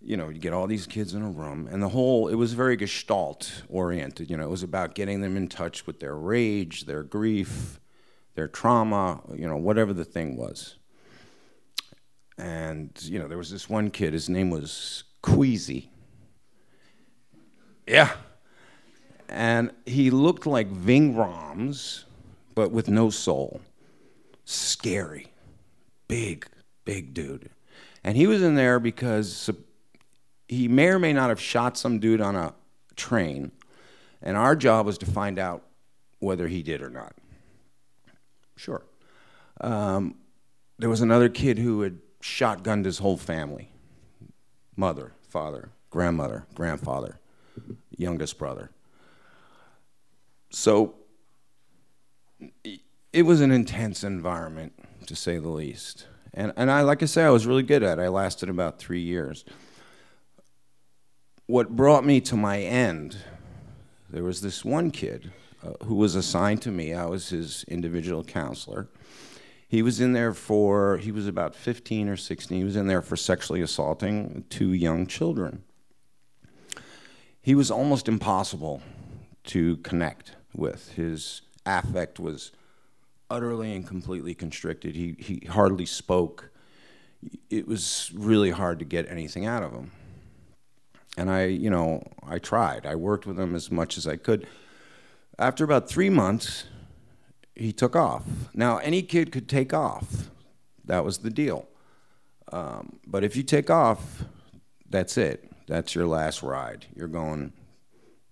you know, you get all these kids in a room, and the whole, it was very gestalt oriented. You know, it was about getting them in touch with their rage, their grief, their trauma, you know, whatever the thing was. And, you know, there was this one kid, his name was Queasy. Yeah. And he looked like Ving Rhames, but with no soul. Scary. Big, big dude. And he was in there because he may or may not have shot some dude on a train, and our job was to find out whether he did or not. Sure. Um, there was another kid who had shotgunned his whole family mother, father, grandmother, grandfather, youngest brother. So it was an intense environment, to say the least. And, and I, like I say, I was really good at it. I lasted about three years what brought me to my end, there was this one kid uh, who was assigned to me. I was his individual counselor. He was in there for, he was about 15 or 16. He was in there for sexually assaulting two young children. He was almost impossible to connect with. His affect was utterly and completely constricted. He, he hardly spoke. It was really hard to get anything out of him. And I, you know, I tried. I worked with him as much as I could. After about three months, he took off. Now, any kid could take off. That was the deal. Um, but if you take off, that's it. That's your last ride. You're going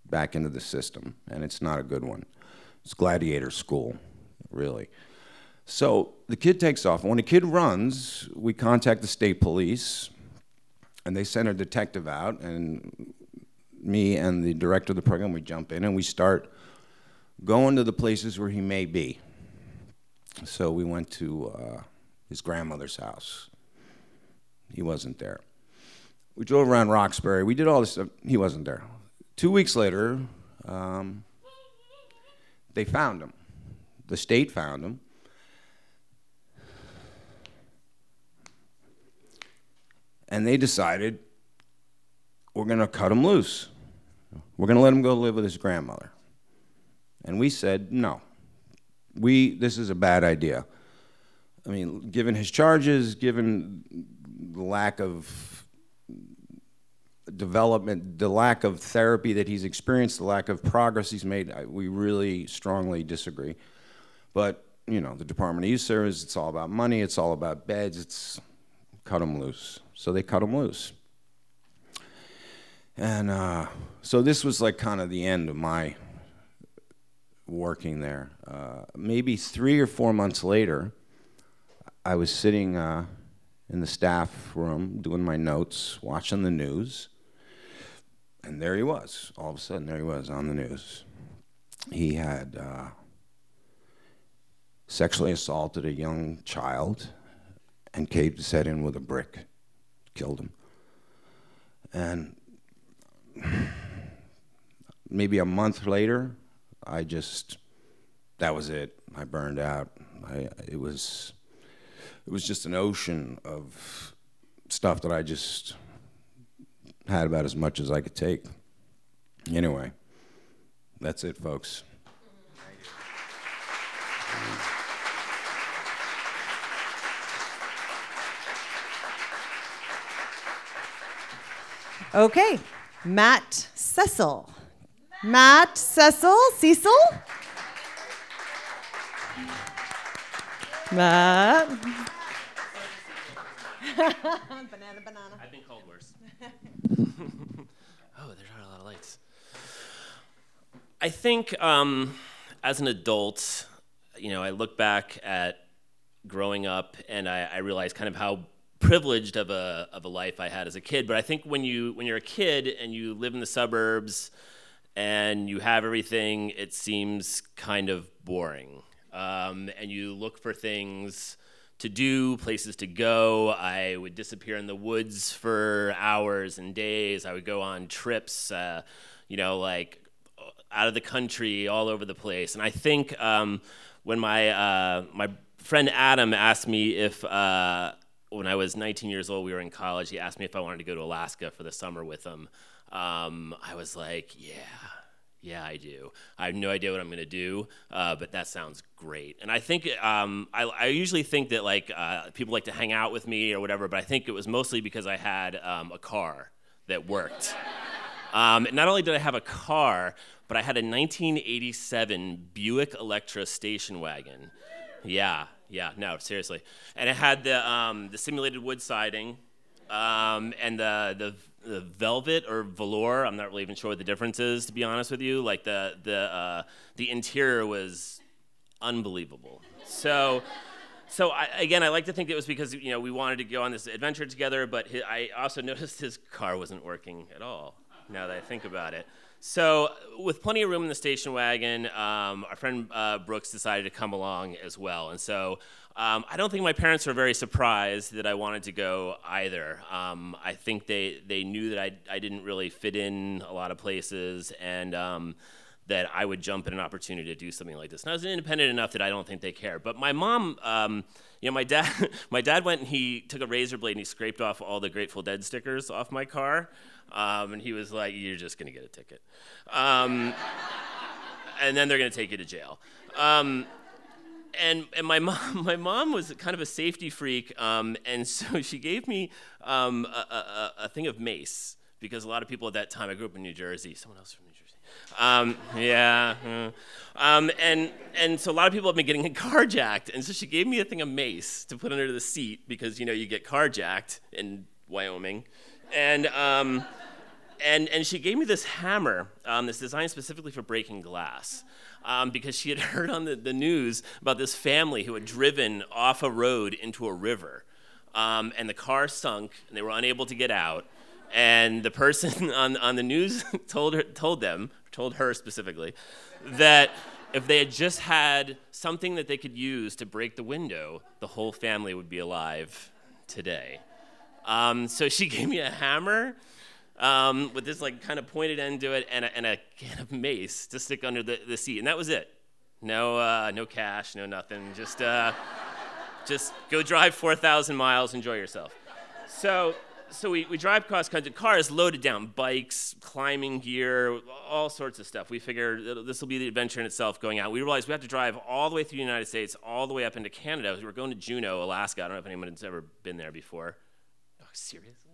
back into the system, and it's not a good one. It's gladiator school, really. So the kid takes off. When a kid runs, we contact the state police and they sent a detective out, and me and the director of the program, we jump in and we start going to the places where he may be. So we went to uh, his grandmother's house. He wasn't there. We drove around Roxbury. We did all this stuff. He wasn't there. Two weeks later, um, they found him. The state found him. And they decided we're going to cut him loose. We're going to let him go live with his grandmother. And we said, no. We, this is a bad idea. I mean, given his charges, given the lack of development, the lack of therapy that he's experienced, the lack of progress he's made, we really strongly disagree. But, you know, the Department of Youth Service, it's all about money, it's all about beds, it's cut him loose. So they cut him loose. And uh, so this was like kind of the end of my working there. Uh, maybe three or four months later, I was sitting uh, in the staff room doing my notes, watching the news, and there he was. All of a sudden, there he was on the news. He had uh, sexually assaulted a young child and caved his head in with a brick killed him. And maybe a month later, I just that was it. I burned out. I it was it was just an ocean of stuff that I just had about as much as I could take. Anyway, that's it, folks. Okay, Matt Cecil. Matt Cecil, Cecil? Matt. banana, banana. I've been called worse. oh, there's not a lot of lights. I think um, as an adult, you know, I look back at growing up and I, I realize kind of how privileged of a of a life I had as a kid. But I think when you when you're a kid and you live in the suburbs and you have everything, it seems kind of boring. Um, and you look for things to do, places to go. I would disappear in the woods for hours and days. I would go on trips, uh, you know, like out of the country, all over the place. And I think um, when my uh, my friend Adam asked me if uh, when I was 19 years old, we were in college. He asked me if I wanted to go to Alaska for the summer with him. Um, I was like, yeah, yeah, I do. I have no idea what I'm going to do, uh, but that sounds great. And I think um, I, I, usually think that like uh, people like to hang out with me or whatever, but I think it was mostly because I had um, a car that worked. Um, not only did I have a car, but I had a 1987 Buick Electra station wagon. Yeah, yeah, no, seriously. And it had the um, the simulated wood siding, um, and the, the the velvet or velour. I'm not really even sure what the difference is, to be honest with you. Like the the uh, the interior was unbelievable. So. So I, again, I like to think it was because you know we wanted to go on this adventure together, but his, I also noticed his car wasn't working at all. Now that I think about it, so, with plenty of room in the station wagon, um, our friend uh, Brooks decided to come along as well. And so, um, I don't think my parents were very surprised that I wanted to go either. Um, I think they, they knew that I, I didn't really fit in a lot of places and um, that I would jump at an opportunity to do something like this. And I was independent enough that I don't think they care. But my mom, um, you know, my dad, my dad went and he took a razor blade and he scraped off all the Grateful Dead stickers off my car. Um, and he was like, You're just going to get a ticket. Um, and then they're going to take you to jail. Um, and, and my mom, my mom was kind of a safety freak, um, and so she gave me um, a, a, a, thing of mace because a lot of people at that time. I grew up in New Jersey. Someone else from New Jersey. Um, yeah. And, and so a lot of people have been getting carjacked. And so she gave me a thing of mace to put under the seat because, you know, you get carjacked in Wyoming and um, and and she gave me this hammer um, that's designed specifically for breaking glass. Um, because she had heard on the, the news about this family who had driven off a road into a river. Um, and the car sunk, and they were unable to get out. And the person on, on the news told, her, told them, told her specifically, that if they had just had something that they could use to break the window, the whole family would be alive today. Um, so she gave me a hammer um, with this like kind of pointed end to it and a, and a can of mace to stick under the, the seat, and that was it. No, uh, no cash, no nothing. Just, uh, just go drive 4,000 miles, enjoy yourself. So, so we, we drive cross country. The car is loaded down bikes, climbing gear, all sorts of stuff. We figure this will be the adventure in itself going out. We realized we have to drive all the way through the United States, all the way up into Canada. We were going to Juneau, Alaska. I don't know if anyone has ever been there before seriously?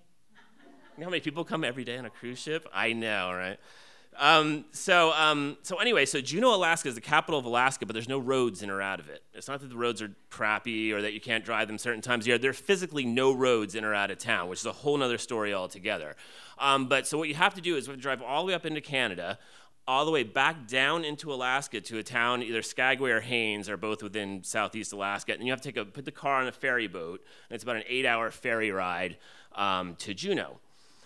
You know how many people come every day on a cruise ship? I know, right? Um, so, um, so anyway, so Juneau, Alaska is the capital of Alaska, but there's no roads in or out of it. It's not that the roads are crappy or that you can't drive them certain times of year. There are physically no roads in or out of town, which is a whole other story altogether. Um, but so what you have to do is we have to drive all the way up into Canada, all the way back down into Alaska to a town, either Skagway or Haines are both within southeast Alaska. And you have to take a, put the car on a ferry boat, and it's about an eight hour ferry ride um, to Juneau.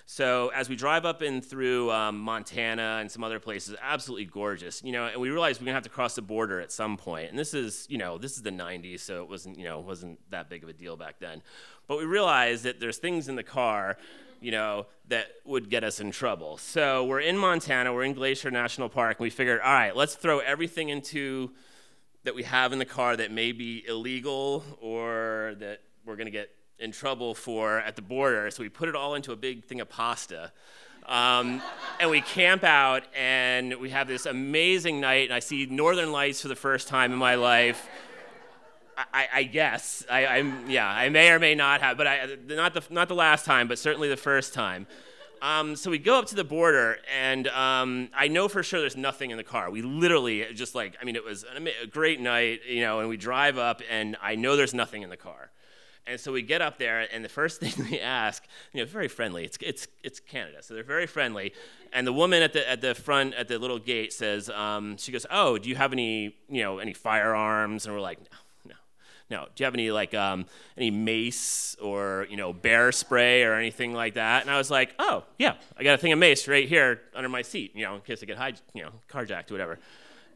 So as we drive up in through um, Montana and some other places, absolutely gorgeous, you know. And we realized we're gonna have to cross the border at some point. And this is, you know, this is the '90s, so it wasn't, you know, wasn't that big of a deal back then. But we realized that there's things in the car you know, that would get us in trouble. So we're in Montana, we're in Glacier National Park, and we figured, all right, let's throw everything into that we have in the car that may be illegal or that we're going to get in trouble for at the border. So we put it all into a big thing of pasta. Um, and we camp out, and we have this amazing night, and I see northern lights for the first time in my life. I, I guess I, am yeah I may or may not have, but I not the not the last time, but certainly the first time. Um, so we go up to the border, and um, I know for sure there's nothing in the car. We literally just like I mean it was a great night, you know, and we drive up, and I know there's nothing in the car. And so we get up there, and the first thing they ask, you know, very friendly. It's, it's, it's Canada, so they're very friendly. And the woman at the, at the front, at the little gate, says, um, she goes, "Oh, do you have any, you know, any firearms?" And we're like, "No." No. Do you have any like um, any mace or you know bear spray or anything like that? And I was like, oh yeah, I got a thing of mace right here under my seat, you know, in case I get high, you know, carjacked or whatever.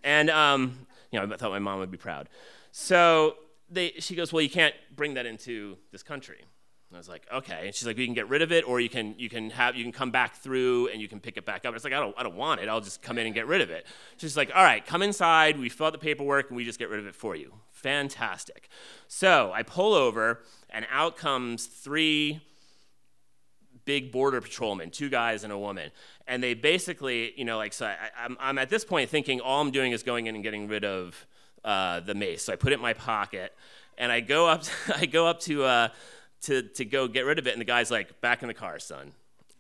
And um, you know, I thought my mom would be proud. So they, she goes, well, you can't bring that into this country. And I was like, okay. And she's like, you can get rid of it, or you can you can have you can come back through and you can pick it back up. It's like I don't I don't want it. I'll just come in and get rid of it. She's like, all right, come inside. We fill out the paperwork and we just get rid of it for you. Fantastic. So I pull over and out comes three big border patrolmen, two guys and a woman. And they basically, you know, like, so I, I'm, I'm at this point thinking all I'm doing is going in and getting rid of uh, the mace. So I put it in my pocket and I go up, I go up to, uh, to, to go get rid of it. And the guy's like, back in the car, son.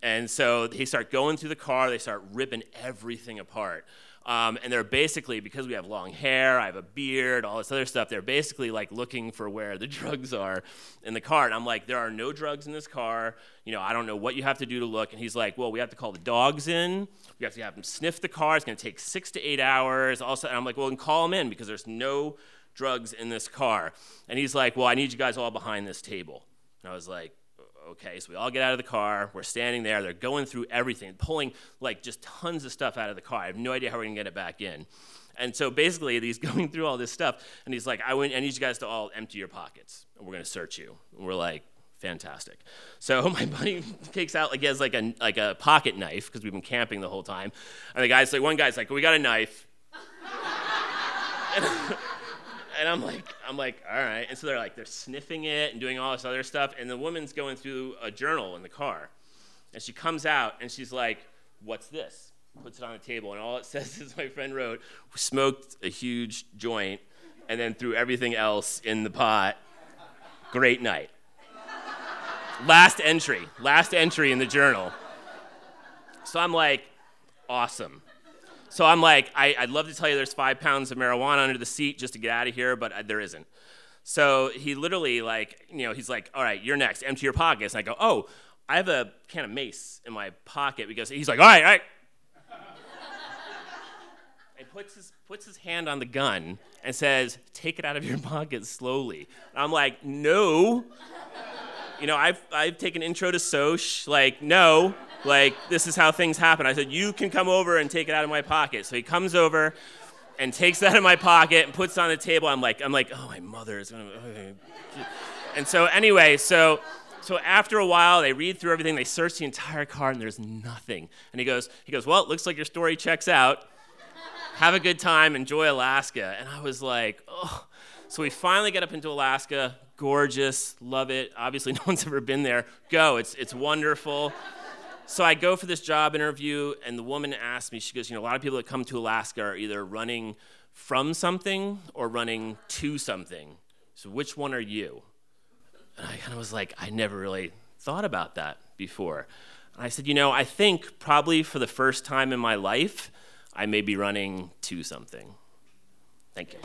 And so they start going through the car, they start ripping everything apart. Um, and they're basically, because we have long hair, I have a beard, all this other stuff, they're basically like looking for where the drugs are in the car. And I'm like, there are no drugs in this car. You know, I don't know what you have to do to look. And he's like, well, we have to call the dogs in. We have to have them sniff the car. It's going to take six to eight hours. Also, and I'm like, well, then call them in because there's no drugs in this car. And he's like, well, I need you guys all behind this table. And I was like, okay, so we all get out of the car. We're standing there. They're going through everything, pulling like just tons of stuff out of the car. I have no idea how we're gonna get it back in. And so basically, he's going through all this stuff, and he's like, I, want, I need you guys to all empty your pockets, and we're gonna search you. And we're like, fantastic. So my buddy takes out like he has like a like a pocket knife because we've been camping the whole time, and the guy's like, one guy's like, we got a knife. and I'm like, I'm like, all right. And so they're like, they're sniffing it and doing all this other stuff. And the woman's going through a journal in the car. And she comes out and she's like, what's this? Puts it on the table. And all it says is my friend wrote, smoked a huge joint and then threw everything else in the pot. Great night. last entry, last entry in the journal. So I'm like, awesome. So I'm like, I, would love to tell you there's five pounds of marijuana under the seat just to get out of here, but uh, there isn't. So he literally like, you know, he's like, all right, you're next. Empty your pockets. And I go, oh, I have a can of mace in my pocket because he's like, all right, all right. and puts his puts his hand on the gun and says, take it out of your pocket slowly. And I'm like, no. You know, I've I've taken intro to Soch. Like, no. Like, this is how things happen. I said, You can come over and take it out of my pocket. So he comes over and takes that out of my pocket and puts it on the table. I'm like, I'm like, oh, my mother is gonna. And so anyway, so so after a while, they read through everything, they search the entire car, and there's nothing. And he goes, he goes, well, it looks like your story checks out. Have a good time, enjoy Alaska. And I was like, oh. So we finally get up into Alaska, gorgeous, love it. Obviously, no one's ever been there. Go, it's it's wonderful so I go for this job interview, and the woman asks me, she goes, You know, a lot of people that come to Alaska are either running from something or running to something. So which one are you? And I kind of was like, I never really thought about that before. And I said, You know, I think probably for the first time in my life, I may be running to something. Thank you.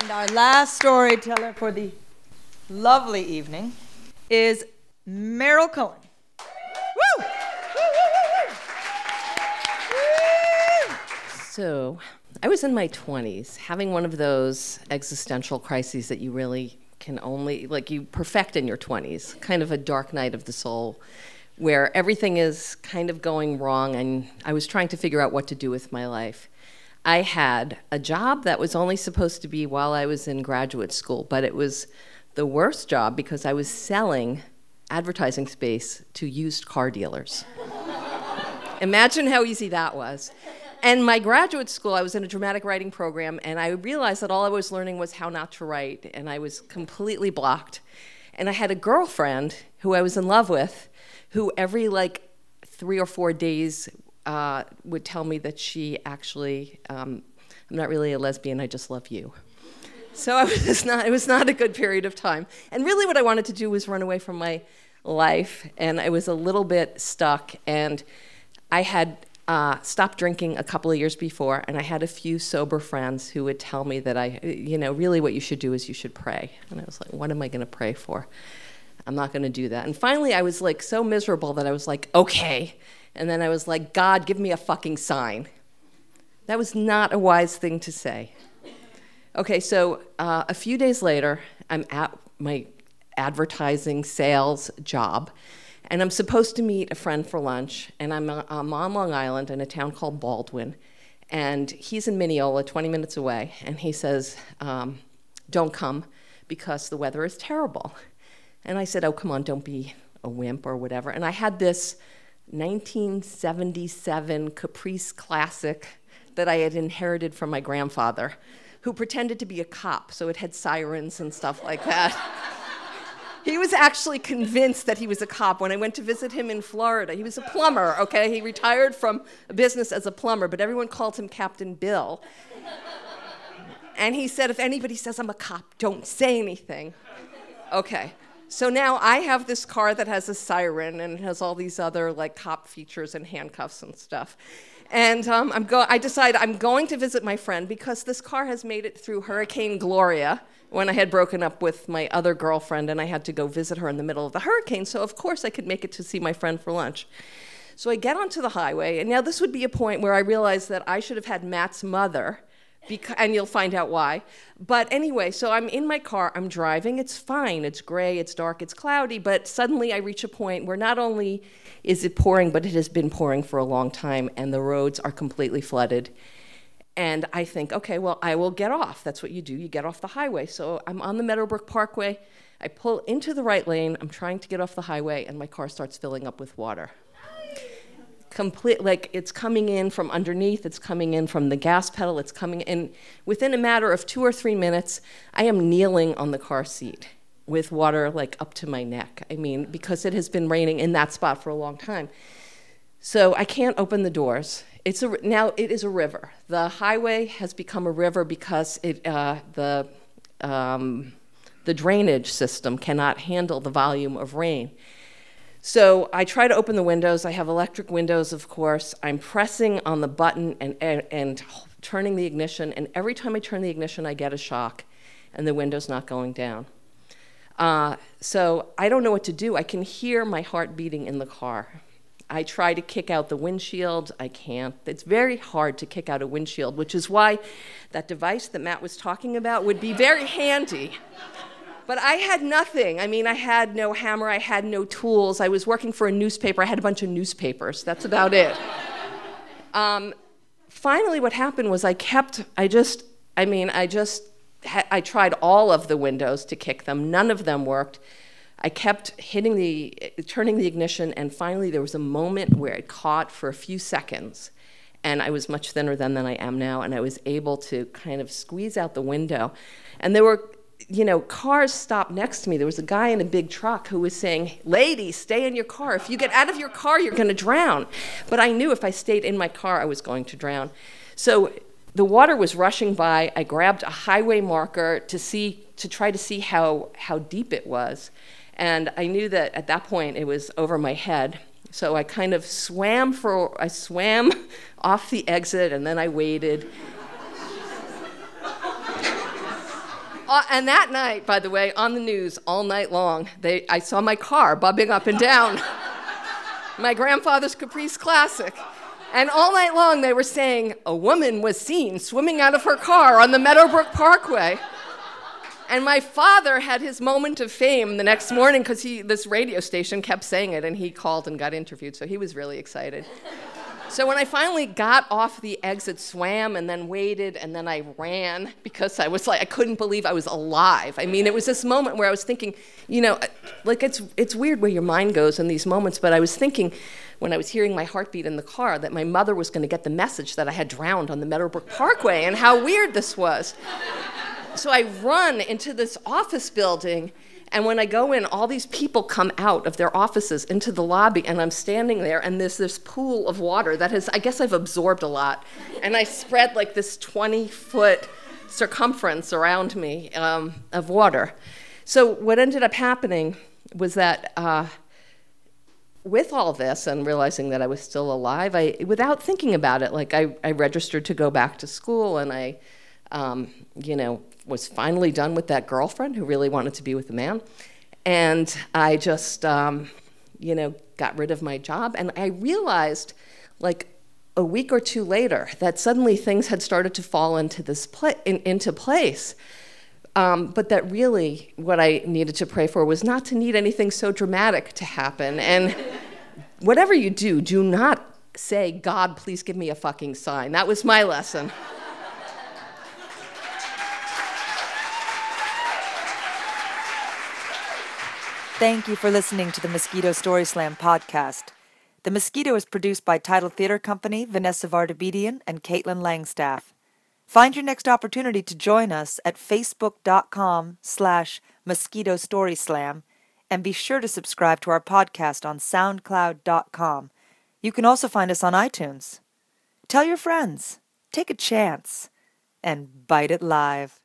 And our last storyteller for the lovely evening is Meryl Cohen. Woo! So, I was in my 20s having one of those existential crises that you really can only, like, you perfect in your 20s, kind of a dark night of the soul, where everything is kind of going wrong, and I was trying to figure out what to do with my life. I had a job that was only supposed to be while I was in graduate school, but it was the worst job because I was selling advertising space to used car dealers. Imagine how easy that was. And my graduate school, I was in a dramatic writing program, and I realized that all I was learning was how not to write, and I was completely blocked. And I had a girlfriend who I was in love with, who every like three or four days uh, would tell me that she actually, um, I'm not really a lesbian, I just love you. So I was not, it was not a good period of time. And really, what I wanted to do was run away from my life, and I was a little bit stuck. And I had uh, stopped drinking a couple of years before, and I had a few sober friends who would tell me that I, you know, really what you should do is you should pray. And I was like, what am I going to pray for? I'm not going to do that. And finally, I was like so miserable that I was like, okay, and then I was like, God, give me a fucking sign. That was not a wise thing to say. Okay, so uh, a few days later, I'm at my advertising sales job, and I'm supposed to meet a friend for lunch, and I'm, I'm on Long Island in a town called Baldwin, and he's in Mineola, 20 minutes away, and he says, um, Don't come because the weather is terrible. And I said, Oh, come on, don't be a wimp or whatever. And I had this 1977 Caprice Classic that I had inherited from my grandfather, who pretended to be a cop, so it had sirens and stuff like that. he was actually convinced that he was a cop when I went to visit him in Florida. He was a plumber, okay? He retired from business as a plumber, but everyone called him Captain Bill. And he said, if anybody says I'm a cop, don't say anything. Okay. So now I have this car that has a siren and it has all these other like cop features and handcuffs and stuff. And um, I'm go- I decide I'm going to visit my friend because this car has made it through Hurricane Gloria when I had broken up with my other girlfriend and I had to go visit her in the middle of the hurricane. So, of course, I could make it to see my friend for lunch. So I get onto the highway, and now this would be a point where I realized that I should have had Matt's mother Beca- and you'll find out why. But anyway, so I'm in my car, I'm driving, it's fine, it's gray, it's dark, it's cloudy, but suddenly I reach a point where not only is it pouring, but it has been pouring for a long time, and the roads are completely flooded. And I think, okay, well, I will get off. That's what you do, you get off the highway. So I'm on the Meadowbrook Parkway, I pull into the right lane, I'm trying to get off the highway, and my car starts filling up with water complete like it's coming in from underneath it's coming in from the gas pedal it's coming in within a matter of two or three minutes i am kneeling on the car seat with water like up to my neck. I mean because it has been raining in that spot for a long time. So i can't open the doors. It's a now it is a river. The highway has become a river because it uh, the um, the drainage system cannot handle the volume of rain so I try to open the windows. I have electric windows, of course. I'm pressing on the button and, and, and, turning the ignition, and every time I turn the ignition, I get a shock, and the window's not going down. Uh, so I don't know what to do. I can hear my heart beating in the car. I try to kick out the windshield. I can't. It's very hard to kick out a windshield, which is why that device that Matt was talking about would be very handy. But I had nothing. I mean, I had no hammer, I had no tools. I was working for a newspaper, I had a bunch of newspapers. That's about it. Um, finally, what happened was I kept, I just, I mean, I just, I tried all of the windows to kick them, none of them worked. I kept hitting the, turning the ignition, and finally there was a moment where it caught for a few seconds. And I was much thinner then than I am now, and I was able to kind of squeeze out the window. And there were you know, cars stopped next to me. There was a guy in a big truck who was saying, Lady, stay in your car. If you get out of your car, you're going to drown. But I knew if I stayed in my car, I was going to drown. So the water was rushing by. I grabbed a highway marker to see to try to see how, how deep it was. And I knew that at that point it was over my head. So I kind of swam for I swam off the exit and then I waited uh, and that night, by the way, on the news all night long, they, I saw my car bobbing up and down. my grandfather's Caprice Classic. And all night long, they were saying a woman was seen swimming out of her car on the Meadowbrook Parkway. And my father had his moment of fame the next morning because this radio station kept saying it, and he called and got interviewed, so he was really excited. So when I finally got off the exit, swam and then waited and then I ran because I was like I couldn't believe I was alive. I mean, it was this moment where I was thinking, you know, like it's it's weird where your mind goes in these moments, but I was thinking when I was hearing my heartbeat in the car that my mother was going to get the message that I had drowned on the Meadowbrook Parkway and how weird this was. So I run into this office building and when I go in, all these people come out of their offices into the lobby, and I'm standing there, and there's this pool of water that has, I guess I've absorbed a lot. And I spread like this 20 foot circumference around me um, of water. So, what ended up happening was that uh, with all this and realizing that I was still alive, I, without thinking about it, like I, I registered to go back to school and I, um, you know, was finally done with that girlfriend who really wanted to be with a man. And I just, um, you know, got rid of my job. And I realized, like, a week or two later, that suddenly things had started to fall into this pla- in, into place. Um, but that really, what I needed to pray for was not to need anything so dramatic to happen. And whatever you do, do not say, God, please give me a fucking sign. That was my lesson. Thank you for listening to the Mosquito Story Slam podcast. The Mosquito is produced by Title Theater Company, Vanessa Vardabedian, and Caitlin Langstaff. Find your next opportunity to join us at facebook.com slash mosquito story slam and be sure to subscribe to our podcast on soundcloud.com. You can also find us on iTunes. Tell your friends, take a chance, and bite it live.